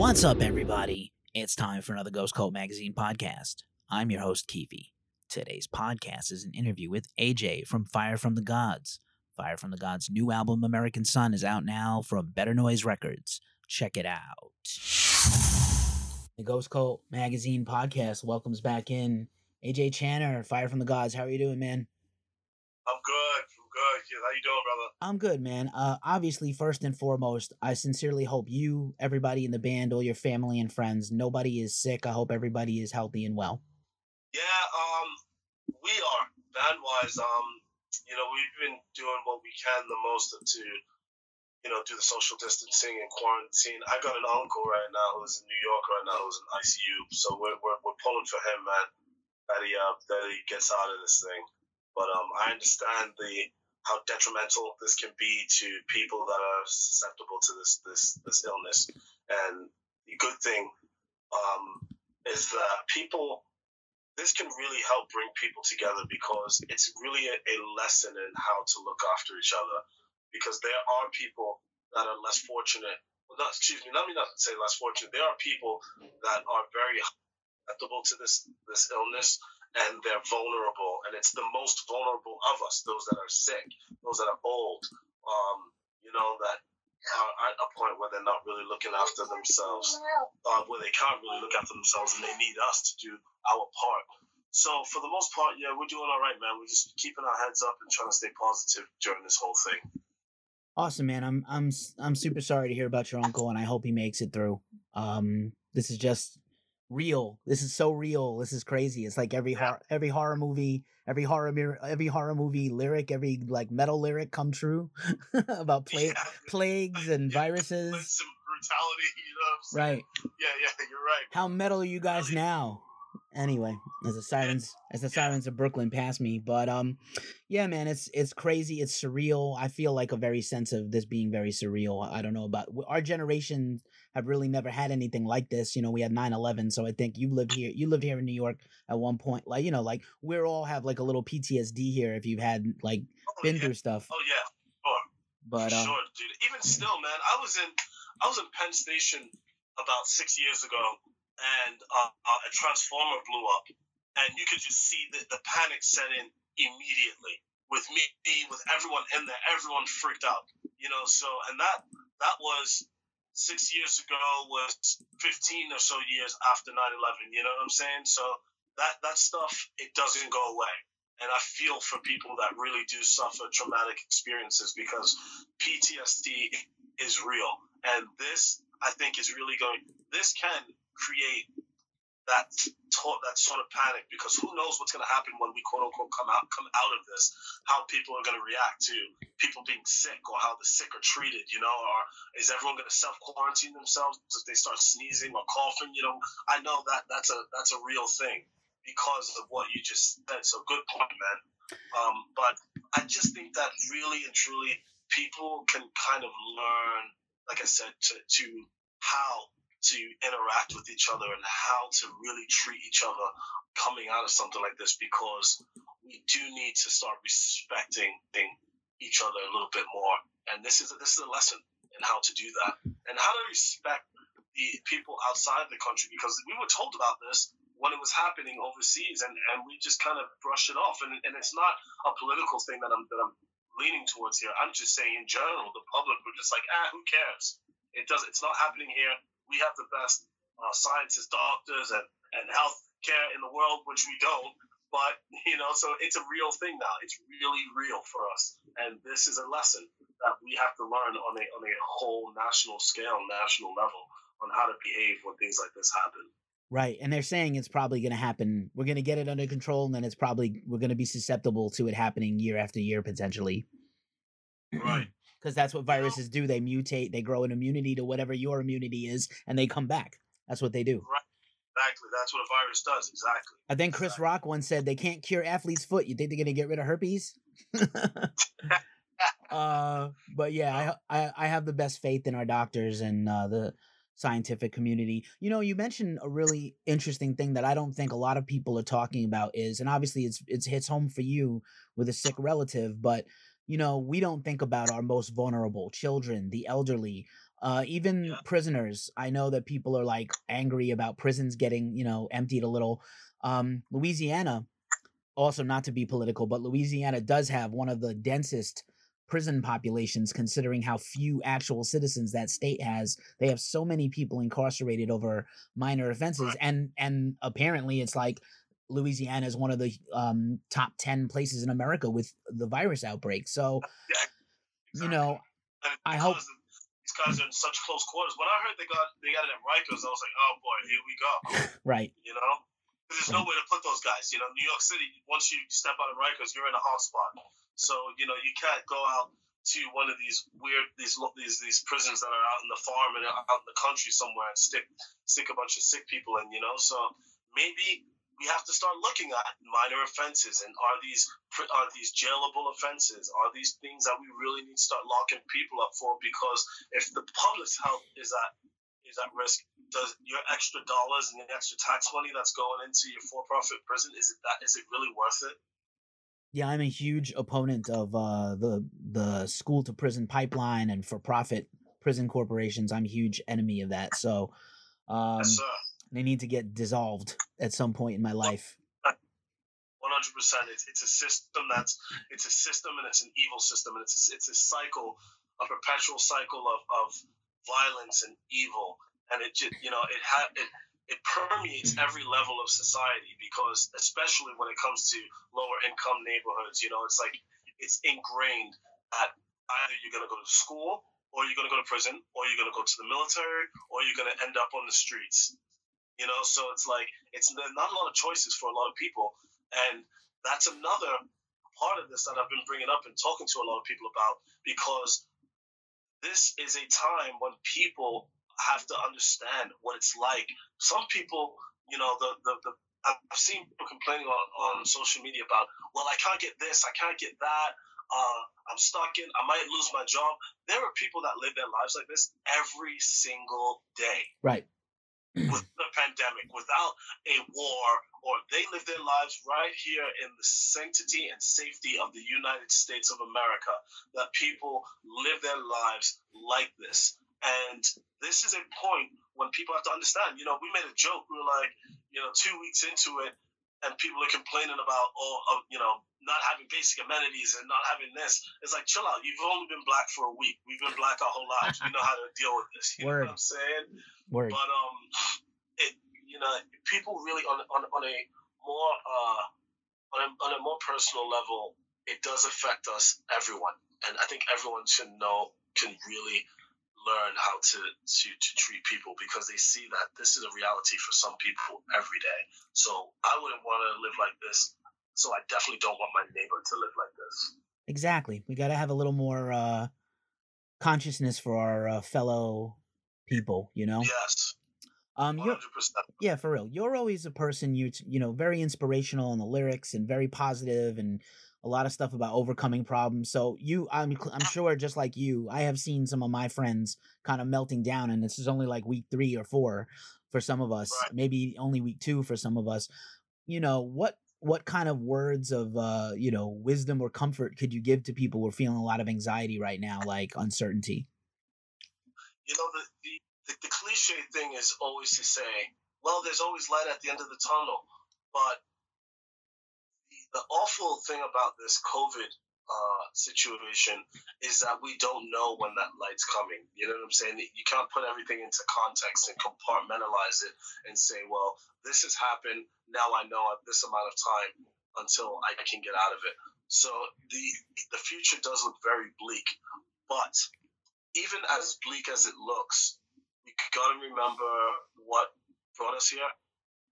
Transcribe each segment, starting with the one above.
What's up, everybody? It's time for another Ghost Cult Magazine podcast. I'm your host, Keith. Today's podcast is an interview with AJ from Fire from the Gods. Fire from the Gods' new album, American Sun, is out now from Better Noise Records. Check it out. The Ghost Cult Magazine podcast welcomes back in AJ Channer, Fire from the Gods. How are you doing, man? I'm good. I'm good. Yeah, How you doing, brother? I'm good, man. Uh, obviously, first and foremost, I sincerely hope you, everybody in the band, all your family and friends, nobody is sick. I hope everybody is healthy and well. Yeah, um, we are band wise. Um, you know, we've been doing what we can the most to, you know, do the social distancing and quarantine. I got an uncle right now who's in New York right now who's in ICU, so we're we're, we're pulling for him, man. That he uh, that he gets out of this thing. But um, I understand the how detrimental this can be to people that are susceptible to this this this illness. And the good thing um, is that people this can really help bring people together because it's really a, a lesson in how to look after each other. Because there are people that are less fortunate. Well, not excuse me. Let me not say less fortunate. There are people that are very susceptible to this this illness and they're vulnerable and it's the most vulnerable of us those that are sick those that are old um, you know that are at a point where they're not really looking after themselves uh, where they can't really look after themselves and they need us to do our part so for the most part yeah we're doing all right man we're just keeping our heads up and trying to stay positive during this whole thing Awesome, man. I'm I'm I'm super sorry to hear about your uncle, and I hope he makes it through. Um, this is just real. This is so real. This is crazy. It's like every Yeah. horror every horror movie, every horror every horror movie lyric, every like metal lyric come true about pla- Yeah. plagues and viruses. with some brutality you know? Right. yeah yeah you're right How metal are you guys Really? now? Anyway, as the sirens as the sirens of Brooklyn pass me, but um, yeah, man, it's it's crazy. It's surreal. I feel like a very sense of this being very surreal. I don't know about our generation have really never had anything like this. You know, we had 9-11, so I think you lived here. You lived here in New York at one point. Like you know, like we're all have like a little PTSD here if you've had like oh, been yeah. through stuff. oh yeah sure. But uh, sure, dude. Even still, man, I was in I was in Penn Station about six years ago, and uh, uh, a transformer blew up, and you could just see the, the panic set in immediately with me, with everyone in there. Everyone freaked out, you know. So, and that that was six years ago was 15 or so years after 9/11. You know what I'm saying? So that that stuff it doesn't go away and I feel for people that really do suffer traumatic experiences because PTSD is real, and this I think is really going. This can create that that sort of panic because who knows what's going to happen when we quote unquote come out come out of this? How people are going to react to people being sick or how the sick are treated, you know, or is everyone going to self quarantine themselves if they start sneezing or coughing? You know, I know that that's a that's a real thing because of what you just said. So good point, man. Um, but I just think that really and truly people can kind of learn, like I said, to, to how to interact with each other and how to really treat each other coming out of something like this because we do need to start respecting each other a little bit more. And this is a, this is a lesson in how to do that and how to respect the people outside the country because we were told about this when it was happening overseas and, and we just kind of brushed it off and, and it's not a political thing that I'm that I'm leaning towards here. I'm just saying in general the public were just like, ah, who cares? It does it's not happening here. We have the best uh, scientists, doctors and, and health care in the world, which we don't. But you know, so it's a real thing now. It's really real for us. And this is a lesson that we have to learn on a on a whole national scale, national level, on how to behave when things like this happen. Right. And they're saying it's probably going to happen. We're going to get it under control and then it's probably, we're going to be susceptible to it happening year after year potentially. Right. Because that's what viruses do. They mutate, they grow an immunity to whatever your immunity is, and they come back. That's what they do. Right. Exactly. That's what a virus does. Exactly. I think Chris Exactly. Rock once said they can't cure athlete's foot. You think they're going to get rid of herpes? uh, but yeah, I, I I have the best faith in our doctors and uh, the scientific community. You know, you mentioned a really interesting thing that I don't think a lot of people are talking about is, and obviously it's it's hits home for you with a sick relative, but you know, we don't think about our most vulnerable children, the elderly, Uh, even Yeah. prisoners. I know that people are like angry about prisons getting, you know, emptied a little. Um, Louisiana, also not to be political, but Louisiana does have one of the densest prison populations considering how few actual citizens that state has. They have so many people incarcerated over minor offenses Right. and and apparently it's like Louisiana is one of the um, top 10 places in America with the virus outbreak. So, you know, I hope- these guys are in such close quarters. When I heard they got they got it at Rikers, I was like, oh boy, here we go. right. You know? there's no way to put those guys. You know, New York City. Once you step out of Rikers, you're in a hot spot. So you know, you can't go out to one of these weird these these these prisons that are out in the farm and out in the country somewhere and stick stick a bunch of sick people in. You know, so maybe we have to start looking at minor offenses and are these are these jailable offenses? Are these things that we really need to start locking people up for? Because if the public's health is at is at risk, does your extra dollars and the extra tax money that's going into your for-profit prison is it that is it really worth it? Yeah, I'm a huge opponent of uh, the the school to prison pipeline and for profit prison corporations. I'm a huge enemy of that. So um, yes, sir. They need to get dissolved at some point in my life. One hundred percent. It's it's a system that's it's a system and it's an evil system and it's a, it's a cycle, a perpetual cycle of, of violence and evil, and it just you know it ha- it it permeates every level of society because especially when it comes to lower income neighborhoods, you know, it's like it's ingrained that either you're gonna go to school or you're gonna go to prison or you're gonna go to the military or you're gonna end up on the streets. You know, so it's like it's not a lot of choices for a lot of people, and that's another part of this that I've been bringing up and talking to a lot of people about because this is a time when people have to understand what it's like. Some people, you know, the the, the I've seen people complaining on, on social media about, well, I can't get this, I can't get that, uh, I'm stuck in, I might lose my job. There are people that live their lives like this every single day Right. With the pandemic, without a war, or they live their lives right here in the sanctity and safety of the United States of America. That people live their lives like this. And this is a point when people have to understand. You know, we made a joke. We were like, you know, two weeks into it, and people are complaining about, oh, uh, you know, not having basic amenities and not having this. It's like, chill out. You've only been black for a week. We've been black our whole lives. We know how to deal with this. You Word. know what I'm saying? Word. But um, it you know people really on on, on a more uh on a, on a more personal level, it does affect us everyone, and I think everyone should know can really learn how to to to treat people because they see that this is a reality for some people every day. So I wouldn't want to live like this. So I definitely don't want my neighbor to live like this. Exactly. We got to have a little more uh, consciousness for our uh, fellow people. You know. Yes, Um. yeah, for real. You're always a person you you know very inspirational in the lyrics and very positive and a lot of stuff about overcoming problems. So you, I'm I'm sure just like you, I have seen some of my friends kind of melting down, and this is only like week three or four for some of us, Right. maybe only week two for some of us. You know what? What kind of words of uh, you know wisdom or comfort could you give to people who are feeling a lot of anxiety right now, like uncertainty? you know the, the, the, the cliche thing is always to say well there's always light at the end of the tunnel but the, awful thing about this covid uh, situation is that we don't know when that light's coming. You know what i'm saying? You can't put everything into context and compartmentalize it and say well this has happened. Now i know this amount of time until i can get out of it. So the the future does look very bleak but even as bleak as it looks, we got to remember what brought us here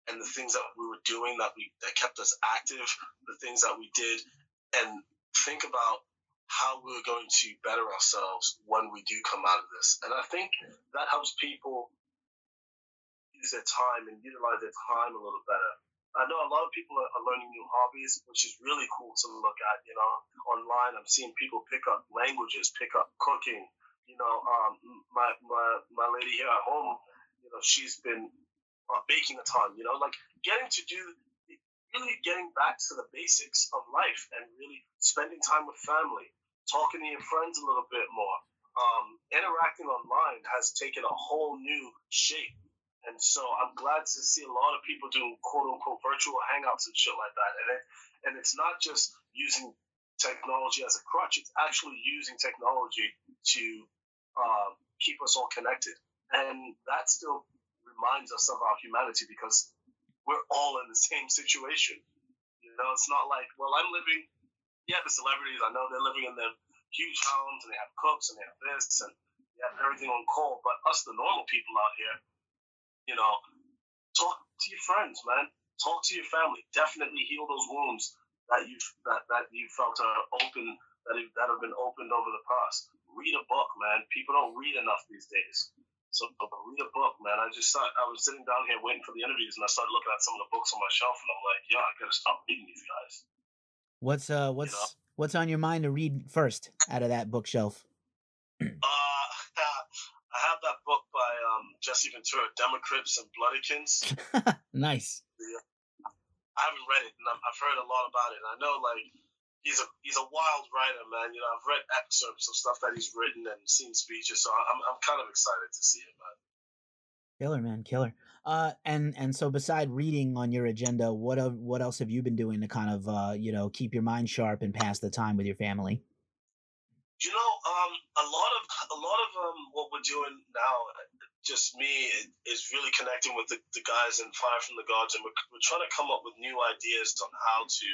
and the things that we were doing that we that kept us active, the things that we did, and think about how we're going to better ourselves when we do come out of this. And I think that helps people use their time and utilize their time a little better. I know a lot of people are, learning new hobbies, which is really cool to look at. You know, online, I'm seeing people pick up languages, pick up cooking, you know, um, my, my my lady here at home, you know, she's been uh, baking a ton. You know, like getting to do really getting back to the basics of life and really spending time with family, talking to your friends a little bit more. um, interacting online has taken a whole new shape. And so I'm glad to see a lot of people doing quote unquote virtual hangouts and shit like that. And it, and it's not just using technology as a crutch; it's actually using technology to uh, keep us all connected. And that still reminds us of our humanity because we're all in the same situation. You know, it's not like, well, I'm living. Yeah, the celebrities, I know they're living in their huge homes and they have cooks and they have this and they have everything on call. But us, the normal people out here, you know, talk to your friends, man. Talk to your family. Definitely heal those wounds that you that, that you felt are open that have, that have been opened over the past. Read a book, man. People don't read enough these days. So read a book, man. I just thought I was sitting down here waiting for the interviews, and I started looking at some of the books on my shelf, and I'm like, yeah, I gotta stop reading these guys. What's uh what's you know? what's on your mind to read first out of that bookshelf? uh, I have that book by um, Jesse Ventura, Democrips and Rebloodlicans. nice. Yeah. I haven't read it, and I've heard a lot about it. And I know like he's a he's a wild writer, man. You know, I've read excerpts of stuff that he's written and seen speeches, so I'm I'm kind of excited to see it, man. Killer, man, killer. Uh, and and so beside reading on your agenda, what of what else have you been doing to kind of uh, you know keep your mind sharp and pass the time with your family? You know, um, a lot of a lot of um, what we're doing now, just me, is really connecting with the, the guys in Fire from the Gods, and we're, we're trying to come up with new ideas on how to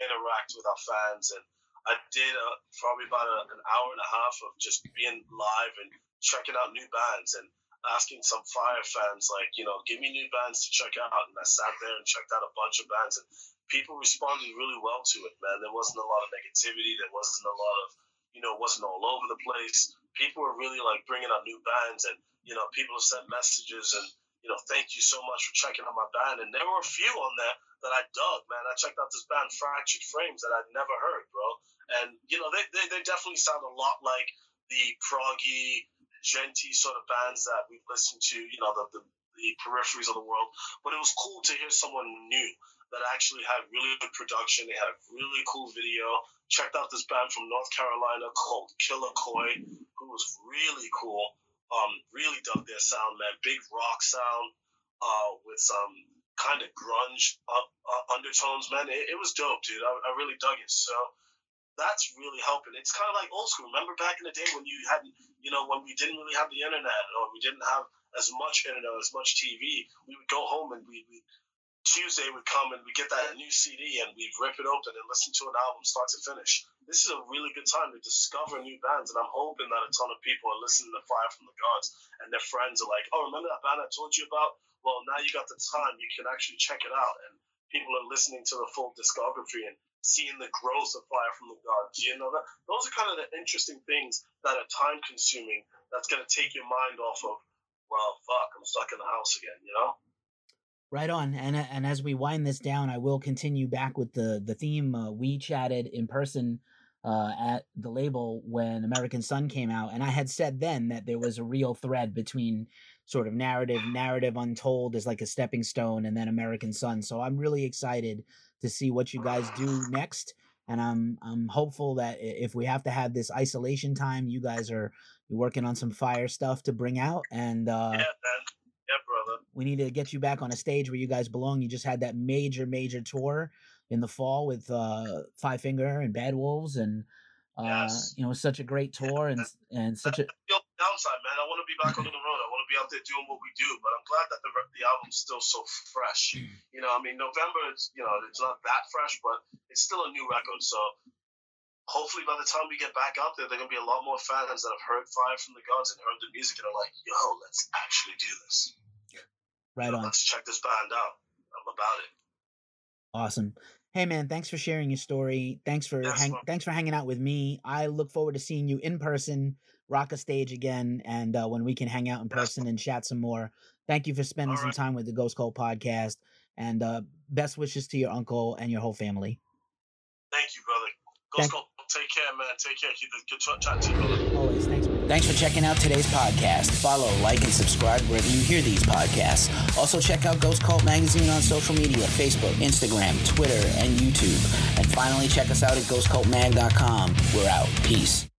interact with our fans. And I did uh, probably about a, an hour and a half of just being live and checking out new bands and asking some Fire fans, like, you know, give me new bands to check out. And I sat there and checked out a bunch of bands, and people responded really well to it, man. There wasn't a lot of negativity. There wasn't a lot of, you know, wasn't all over the place. People were really like bringing out new bands, and you know, people have sent messages and you know, thank you so much for checking out my band. And there were a few on there that I dug, man. I checked out this band, Fractured Frames, that I'd never heard, bro. And, you know, they, they, they definitely sound a lot like the proggy, djenty sort of bands that we've listened to, you know, the, the, the peripheries of the world. But it was cool to hear someone new that actually had really good production. They had a really cool video. Checked out this band from North Carolina called Killer Koi, who was really cool. Um, really dug their sound, man. Big rock sound uh, with some kind of grunge uh, uh, undertones, man. It, it, was dope, dude. I, I really dug it. So that's really helping. It's kind of like old school. Remember back in the day when you hadn't, you know, when we didn't really have the internet or we didn't have as much internet, as much TV, we would go home and we we Tuesday would come and we get that new CD and we'd rip it open and listen to an album start to finish. This is a really good time to discover new bands, and I'm hoping that a ton of people are listening to Fire from the Gods and their friends are like, "Oh, remember that band I told you about? Well, now you got the time, you can actually check it out." And people are listening to the full discography and seeing the growth of Fire from the Gods. You know that those are kind of the interesting things that are time consuming. That's gonna take your mind off of, well, fuck, I'm stuck in the house again. You know. Right on. And and as we wind this down, I will continue back with the the theme. Uh, we chatted in person uh, at the label when American Sun came out, and I had said then that there was a real thread between sort of narrative, narrative untold as like a stepping stone, and then American Sun. So I'm really excited to see what you guys do next, and I'm I'm hopeful that if we have to have this isolation time, you guys are working on some fire stuff to bring out, and uh, yeah, we need to get you back on a stage where you guys belong. You just had that major, major tour in the fall with uh, Five Finger and Bad Wolves, and uh, yes. you know, it was such a great tour and and such a downside, man. I want to be back on the road. I want to be out there doing what we do. But I'm glad that the the album's still so fresh. You know, I mean, November, it's you know, it's not that fresh, but it's still a new record. So hopefully by the time we get back out there, there are gonna be a lot more fans that have heard Fire from the Gods and heard the music and are like, yo, let's actually do this. Right on. Let's check this band out. I'm about it. Awesome. Hey man, thanks for sharing your story. Thanks for yes, hang- thanks for hanging out with me. I look forward to seeing you in person, rock a stage again, and uh, when we can hang out in person and chat some more. Thank you for spending some time with the Ghost Cult podcast, and uh, best wishes to your uncle and your whole family. Thank you, brother. Ghost Thank- Cult Take care, man. Take care. Keep good chat to you, brother. Always. Thanks. Thanks for checking out today's podcast. Follow, like, and subscribe wherever you hear these podcasts. Also, check out Ghost Cult Magazine on social media Facebook, Instagram, Twitter, and YouTube. And finally, check us out at ghostcultmag.com. We're out. Peace.